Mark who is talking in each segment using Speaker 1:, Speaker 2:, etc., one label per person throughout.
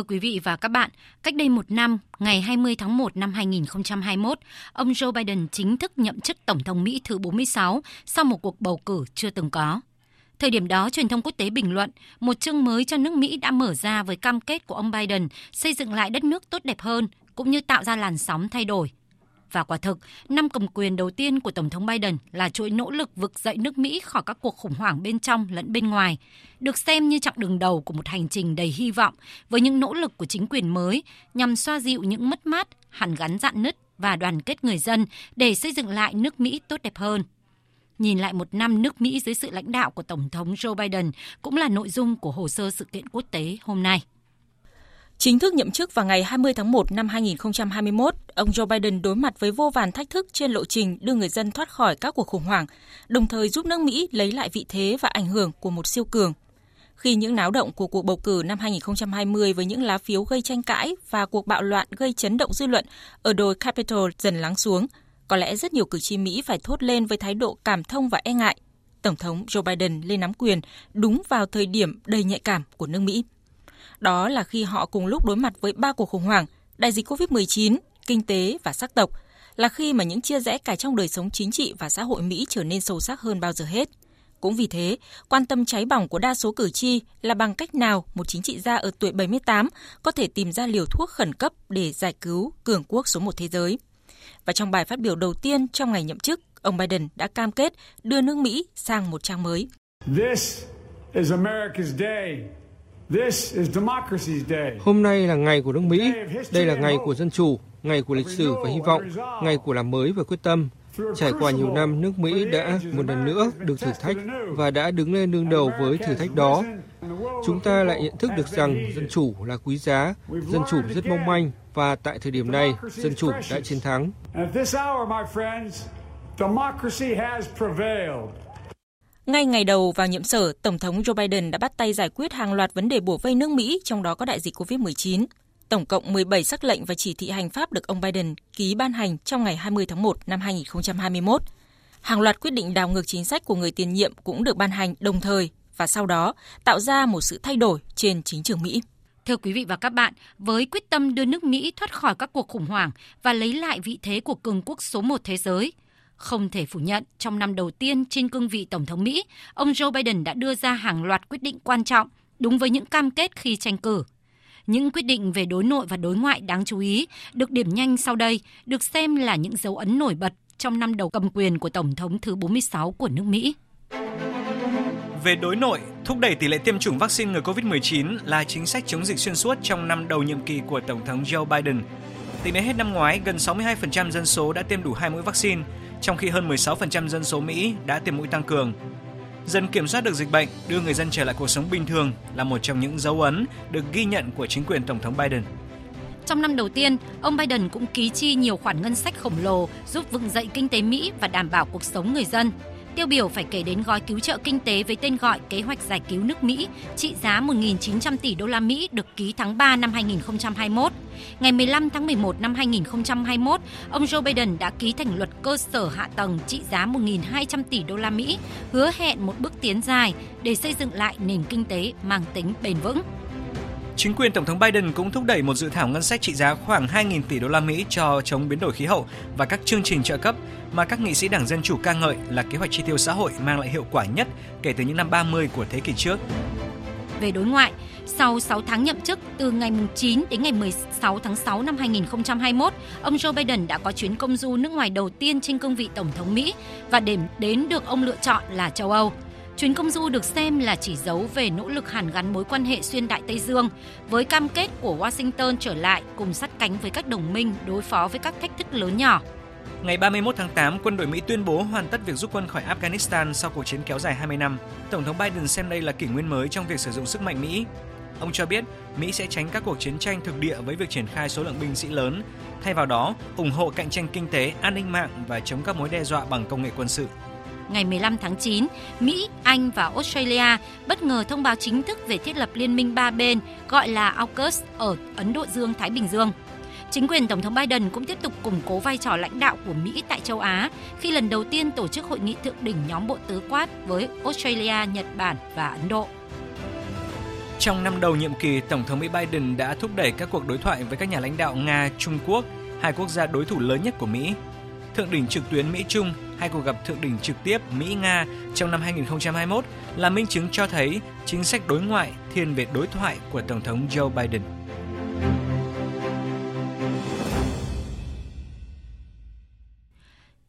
Speaker 1: Thưa quý vị và các bạn, cách đây một năm, ngày 20 tháng 1 năm 2021, ông Joe Biden chính thức nhậm chức Tổng thống Mỹ thứ 46 sau một cuộc bầu cử chưa từng có. Thời điểm đó, truyền thông quốc tế bình luận, một chương mới cho nước Mỹ đã mở ra với cam kết của ông Biden xây dựng lại đất nước tốt đẹp hơn, cũng như tạo ra làn sóng thay đổi. Và quả thực, năm cầm quyền đầu tiên của Tổng thống Biden là chuỗi nỗ lực vực dậy nước Mỹ khỏi các cuộc khủng hoảng bên trong lẫn bên ngoài, được xem như chặng đường đầu của một hành trình đầy hy vọng với những nỗ lực của chính quyền mới nhằm xoa dịu những mất mát, hàn gắn dạn nứt và đoàn kết người dân để xây dựng lại nước Mỹ tốt đẹp hơn. Nhìn lại một năm nước Mỹ dưới sự lãnh đạo của Tổng thống Joe Biden cũng là nội dung của hồ sơ sự kiện quốc tế hôm nay.
Speaker 2: Chính thức nhậm chức vào ngày 20 tháng 1 năm 2021, ông Joe Biden đối mặt với vô vàn thách thức trên lộ trình đưa người dân thoát khỏi các cuộc khủng hoảng, đồng thời giúp nước Mỹ lấy lại vị thế và ảnh hưởng của một siêu cường. Khi những náo động của cuộc bầu cử năm 2020 với những lá phiếu gây tranh cãi và cuộc bạo loạn gây chấn động dư luận ở đồi Capitol dần lắng xuống, có lẽ rất nhiều cử tri Mỹ phải thốt lên với thái độ cảm thông và e ngại. Tổng thống Joe Biden lên nắm quyền đúng vào thời điểm đầy nhạy cảm của nước Mỹ. Đó là khi họ cùng lúc đối mặt với ba cuộc khủng hoảng, đại dịch COVID-19, kinh tế và sắc tộc, là khi mà những chia rẽ cả trong đời sống chính trị và xã hội Mỹ trở nên sâu sắc hơn bao giờ hết. Cũng vì thế, quan tâm cháy bỏng của đa số cử tri là bằng cách nào một chính trị gia ở tuổi 78 có thể tìm ra liều thuốc khẩn cấp để giải cứu cường quốc số một thế giới. Và trong bài phát biểu đầu tiên trong ngày nhậm chức, ông Biden đã cam kết đưa nước Mỹ sang một trang mới. This is America's day.
Speaker 3: Hôm nay là ngày của nước Mỹ, đây là ngày của dân chủ, ngày của lịch sử và hy vọng, ngày của làm mới và quyết tâm. Trải qua nhiều năm, nước Mỹ đã một lần nữa được thử thách và đã đứng lên đương đầu với thử thách đó. Chúng ta lại nhận thức được rằng dân chủ là quý giá, dân chủ rất mong manh và tại thời điểm này, dân chủ đã chiến thắng.
Speaker 2: Ngay ngày đầu vào nhiệm sở, Tổng thống Joe Biden đã bắt tay giải quyết hàng loạt vấn đề bủa vây nước Mỹ, trong đó có đại dịch COVID-19. Tổng cộng 17 sắc lệnh và chỉ thị hành pháp được ông Biden ký ban hành trong ngày 20 tháng 1 năm 2021. Hàng loạt quyết định đảo ngược chính sách của người tiền nhiệm cũng được ban hành đồng thời và sau đó tạo ra một sự thay đổi trên chính trường Mỹ.
Speaker 1: Thưa quý vị và các bạn, với quyết tâm đưa nước Mỹ thoát khỏi các cuộc khủng hoảng và lấy lại vị thế của cường quốc số một thế giới, không thể phủ nhận, trong năm đầu tiên trên cương vị Tổng thống Mỹ, ông Joe Biden đã đưa ra hàng loạt quyết định quan trọng đúng với những cam kết khi tranh cử. Những quyết định về đối nội và đối ngoại đáng chú ý được điểm nhanh sau đây được xem là những dấu ấn nổi bật trong năm đầu cầm quyền của Tổng thống thứ 46 của nước Mỹ.
Speaker 4: Về đối nội, thúc đẩy tỷ lệ tiêm chủng vaccine ngừa COVID-19 là chính sách chống dịch xuyên suốt trong năm đầu nhiệm kỳ của Tổng thống Joe Biden. Tính đến hết năm ngoái, gần 62% dân số đã tiêm đủ hai mũi vaccine, trong khi hơn 16% dân số Mỹ đã tiêm mũi tăng cường. Dần kiểm soát được dịch bệnh, đưa người dân trở lại cuộc sống bình thường là một trong những dấu ấn được ghi nhận của chính quyền Tổng thống Biden.
Speaker 1: Trong năm đầu tiên, ông Biden cũng ký chi nhiều khoản ngân sách khổng lồ giúp vực dậy kinh tế Mỹ và đảm bảo cuộc sống người dân. Tiêu biểu phải kể đến gói cứu trợ kinh tế với tên gọi Kế hoạch giải cứu nước Mỹ trị giá 1.900 tỷ đô la Mỹ được ký tháng 3 năm 2021. Ngày 15 tháng 11 năm 2021, ông Joe Biden đã ký thành luật cơ sở hạ tầng trị giá 1.200 tỷ đô la Mỹ, hứa hẹn một bước tiến dài để xây dựng lại nền kinh tế mang tính bền vững.
Speaker 4: Chính quyền Tổng thống Biden cũng thúc đẩy một dự thảo ngân sách trị giá khoảng 2.000 tỷ đô la Mỹ cho chống biến đổi khí hậu và các chương trình trợ cấp mà các nghị sĩ Đảng Dân Chủ ca ngợi là kế hoạch chi tiêu xã hội mang lại hiệu quả nhất kể từ những năm 30 của thế kỷ trước.
Speaker 1: Về đối ngoại, sau 6 tháng nhậm chức từ ngày 9 đến ngày 16 tháng 6 năm 2021, ông Joe Biden đã có chuyến công du nước ngoài đầu tiên trên cương vị Tổng thống Mỹ và điểm đến được ông lựa chọn là châu Âu. Chuyến công du được xem là chỉ dấu về nỗ lực hàn gắn mối quan hệ xuyên Đại Tây Dương với cam kết của Washington trở lại cùng sát cánh với các đồng minh đối phó với các thách thức lớn nhỏ.
Speaker 4: Ngày 31 tháng 8, quân đội Mỹ tuyên bố hoàn tất việc rút quân khỏi Afghanistan sau cuộc chiến kéo dài 20 năm. Tổng thống Biden xem đây là kỷ nguyên mới trong việc sử dụng sức mạnh Mỹ. Ông cho biết Mỹ sẽ tránh các cuộc chiến tranh thực địa với việc triển khai số lượng binh sĩ lớn, thay vào đó ủng hộ cạnh tranh kinh tế, an ninh mạng và chống các mối đe dọa bằng công nghệ quân sự.
Speaker 1: Ngày 15 tháng 9, Mỹ, Anh và Australia bất ngờ thông báo chính thức về thiết lập liên minh ba bên gọi là AUKUS ở Ấn Độ Dương-Thái Bình Dương. Chính quyền Tổng thống Biden cũng tiếp tục củng cố vai trò lãnh đạo của Mỹ tại châu Á khi lần đầu tiên tổ chức hội nghị thượng đỉnh nhóm bộ tứ quát với Australia, Nhật Bản và Ấn Độ.
Speaker 4: Trong năm đầu nhiệm kỳ, Tổng thống Mỹ Biden đã thúc đẩy các cuộc đối thoại với các nhà lãnh đạo Nga, Trung Quốc, hai quốc gia đối thủ lớn nhất của Mỹ. Thượng đỉnh trực tuyến Mỹ-Trung, hay cuộc gặp thượng đỉnh trực tiếp Mỹ-Nga trong năm 2021 là minh chứng cho thấy chính sách đối ngoại thiên về đối thoại của Tổng thống Joe Biden.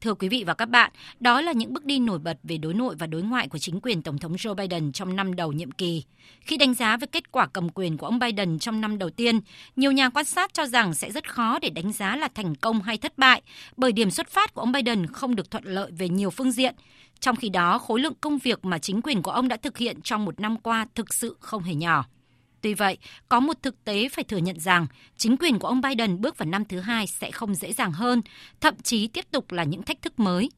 Speaker 1: Thưa quý vị và các bạn, đó là những bước đi nổi bật về đối nội và đối ngoại của chính quyền Tổng thống Joe Biden trong năm đầu nhiệm kỳ. Khi đánh giá về kết quả cầm quyền của ông Biden trong năm đầu tiên, nhiều nhà quan sát cho rằng sẽ rất khó để đánh giá là thành công hay thất bại, bởi điểm xuất phát của ông Biden không được thuận lợi về nhiều phương diện. Trong khi đó, khối lượng công việc mà chính quyền của ông đã thực hiện trong một năm qua thực sự không hề nhỏ. Tuy vậy, có một thực tế phải thừa nhận rằng chính quyền của ông Biden bước vào năm thứ hai sẽ không dễ dàng hơn, thậm chí tiếp tục là những thách thức mới.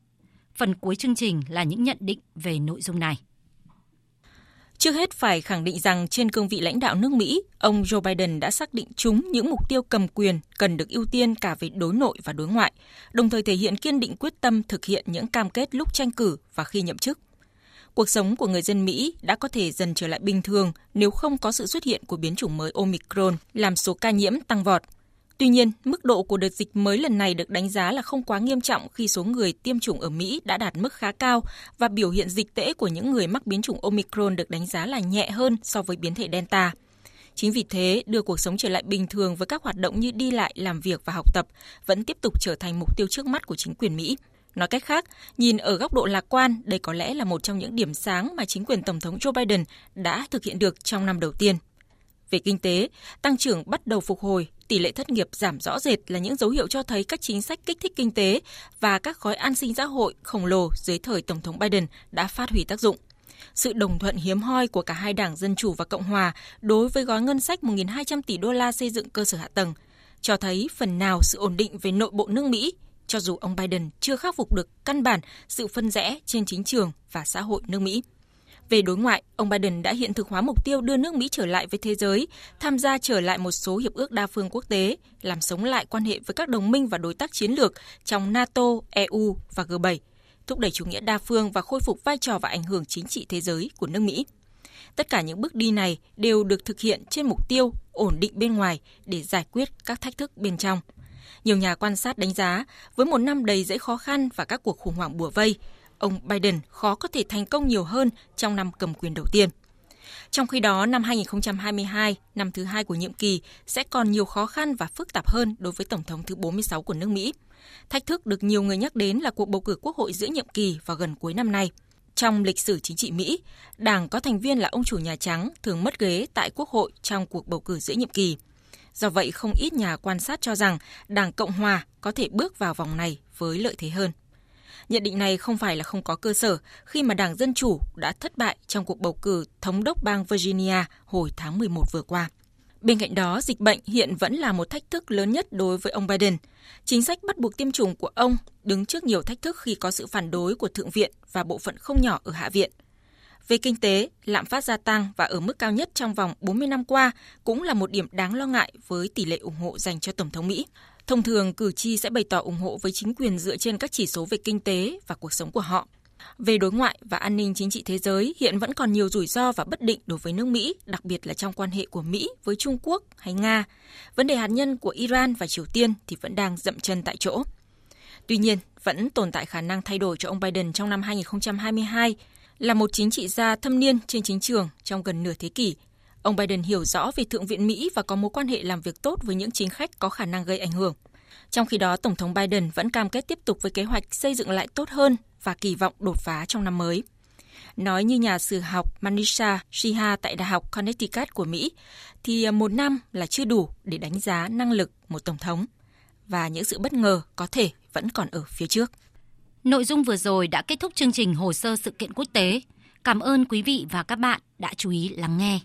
Speaker 1: Phần cuối chương trình là những nhận định về nội dung này.
Speaker 2: Trước hết phải khẳng định rằng trên cương vị lãnh đạo nước Mỹ, ông Joe Biden đã xác định chúng những mục tiêu cầm quyền cần được ưu tiên cả về đối nội và đối ngoại, đồng thời thể hiện kiên định quyết tâm thực hiện những cam kết lúc tranh cử và khi nhậm chức cuộc sống của người dân Mỹ đã có thể dần trở lại bình thường nếu không có sự xuất hiện của biến chủng mới Omicron làm số ca nhiễm tăng vọt. Tuy nhiên, mức độ của đợt dịch mới lần này được đánh giá là không quá nghiêm trọng khi số người tiêm chủng ở Mỹ đã đạt mức khá cao và biểu hiện dịch tễ của những người mắc biến chủng Omicron được đánh giá là nhẹ hơn so với biến thể Delta. Chính vì thế, đưa cuộc sống trở lại bình thường với các hoạt động như đi lại, làm việc và học tập vẫn tiếp tục trở thành mục tiêu trước mắt của chính quyền Mỹ. Nói cách khác, nhìn ở góc độ lạc quan, đây có lẽ là một trong những điểm sáng mà chính quyền Tổng thống Joe Biden đã thực hiện được trong năm đầu tiên. Về kinh tế, tăng trưởng bắt đầu phục hồi, tỷ lệ thất nghiệp giảm rõ rệt là những dấu hiệu cho thấy các chính sách kích thích kinh tế và các gói an sinh xã hội khổng lồ dưới thời Tổng thống Biden đã phát huy tác dụng. Sự đồng thuận hiếm hoi của cả hai đảng Dân Chủ và Cộng Hòa đối với gói ngân sách 1.200 tỷ đô la xây dựng cơ sở hạ tầng cho thấy phần nào sự ổn định về nội bộ nước Mỹ cho dù ông Biden chưa khắc phục được căn bản sự phân rẽ trên chính trường và xã hội nước Mỹ. Về đối ngoại, ông Biden đã hiện thực hóa mục tiêu đưa nước Mỹ trở lại với thế giới, tham gia trở lại một số hiệp ước đa phương quốc tế, làm sống lại quan hệ với các đồng minh và đối tác chiến lược trong NATO, EU và G7, thúc đẩy chủ nghĩa đa phương và khôi phục vai trò và ảnh hưởng chính trị thế giới của nước Mỹ. Tất cả những bước đi này đều được thực hiện trên mục tiêu ổn định bên ngoài để giải quyết các thách thức bên trong – nhiều nhà quan sát đánh giá, với một năm đầy dẫy khó khăn và các cuộc khủng hoảng bùa vây, ông Biden khó có thể thành công nhiều hơn trong năm cầm quyền đầu tiên. Trong khi đó, năm 2022, năm thứ hai của nhiệm kỳ, sẽ còn nhiều khó khăn và phức tạp hơn đối với Tổng thống thứ 46 của nước Mỹ. Thách thức được nhiều người nhắc đến là cuộc bầu cử quốc hội giữa nhiệm kỳ vào gần cuối năm nay. Trong lịch sử chính trị Mỹ, đảng có thành viên là ông chủ Nhà Trắng thường mất ghế tại quốc hội trong cuộc bầu cử giữa nhiệm kỳ. Do vậy, không ít nhà quan sát cho rằng Đảng Cộng Hòa có thể bước vào vòng này với lợi thế hơn. Nhận định này không phải là không có cơ sở khi mà Đảng Dân Chủ đã thất bại trong cuộc bầu cử thống đốc bang Virginia hồi tháng 11 vừa qua. Bên cạnh đó, dịch bệnh hiện vẫn là một thách thức lớn nhất đối với ông Biden. Chính sách bắt buộc tiêm chủng của ông đứng trước nhiều thách thức khi có sự phản đối của Thượng viện và bộ phận không nhỏ ở Hạ viện. Về kinh tế, lạm phát gia tăng và ở mức cao nhất trong vòng 40 năm qua cũng là một điểm đáng lo ngại với tỷ lệ ủng hộ dành cho Tổng thống Mỹ. Thông thường, cử tri sẽ bày tỏ ủng hộ với chính quyền dựa trên các chỉ số về kinh tế và cuộc sống của họ. Về đối ngoại và an ninh chính trị thế giới, hiện vẫn còn nhiều rủi ro và bất định đối với nước Mỹ, đặc biệt là trong quan hệ của Mỹ với Trung Quốc hay Nga. Vấn đề hạt nhân của Iran và Triều Tiên thì vẫn đang dậm chân tại chỗ. Tuy nhiên, vẫn tồn tại khả năng thay đổi cho ông Biden trong năm 2022 là một chính trị gia thâm niên trên chính trường trong gần nửa thế kỷ, ông Biden hiểu rõ về Thượng viện Mỹ và có mối quan hệ làm việc tốt với những chính khách có khả năng gây ảnh hưởng. Trong khi đó, Tổng thống Biden vẫn cam kết tiếp tục với kế hoạch xây dựng lại tốt hơn và kỳ vọng đột phá trong năm mới. Nói như nhà sử học Manisha Shiha tại Đại học Connecticut của Mỹ, thì một năm là chưa đủ để đánh giá năng lực một tổng thống. Và những sự bất ngờ có thể vẫn còn ở phía trước.
Speaker 1: Nội dung vừa rồi đã kết thúc chương trình hồ sơ sự kiện quốc tế. Cảm ơn quý vị và các bạn đã chú ý lắng nghe.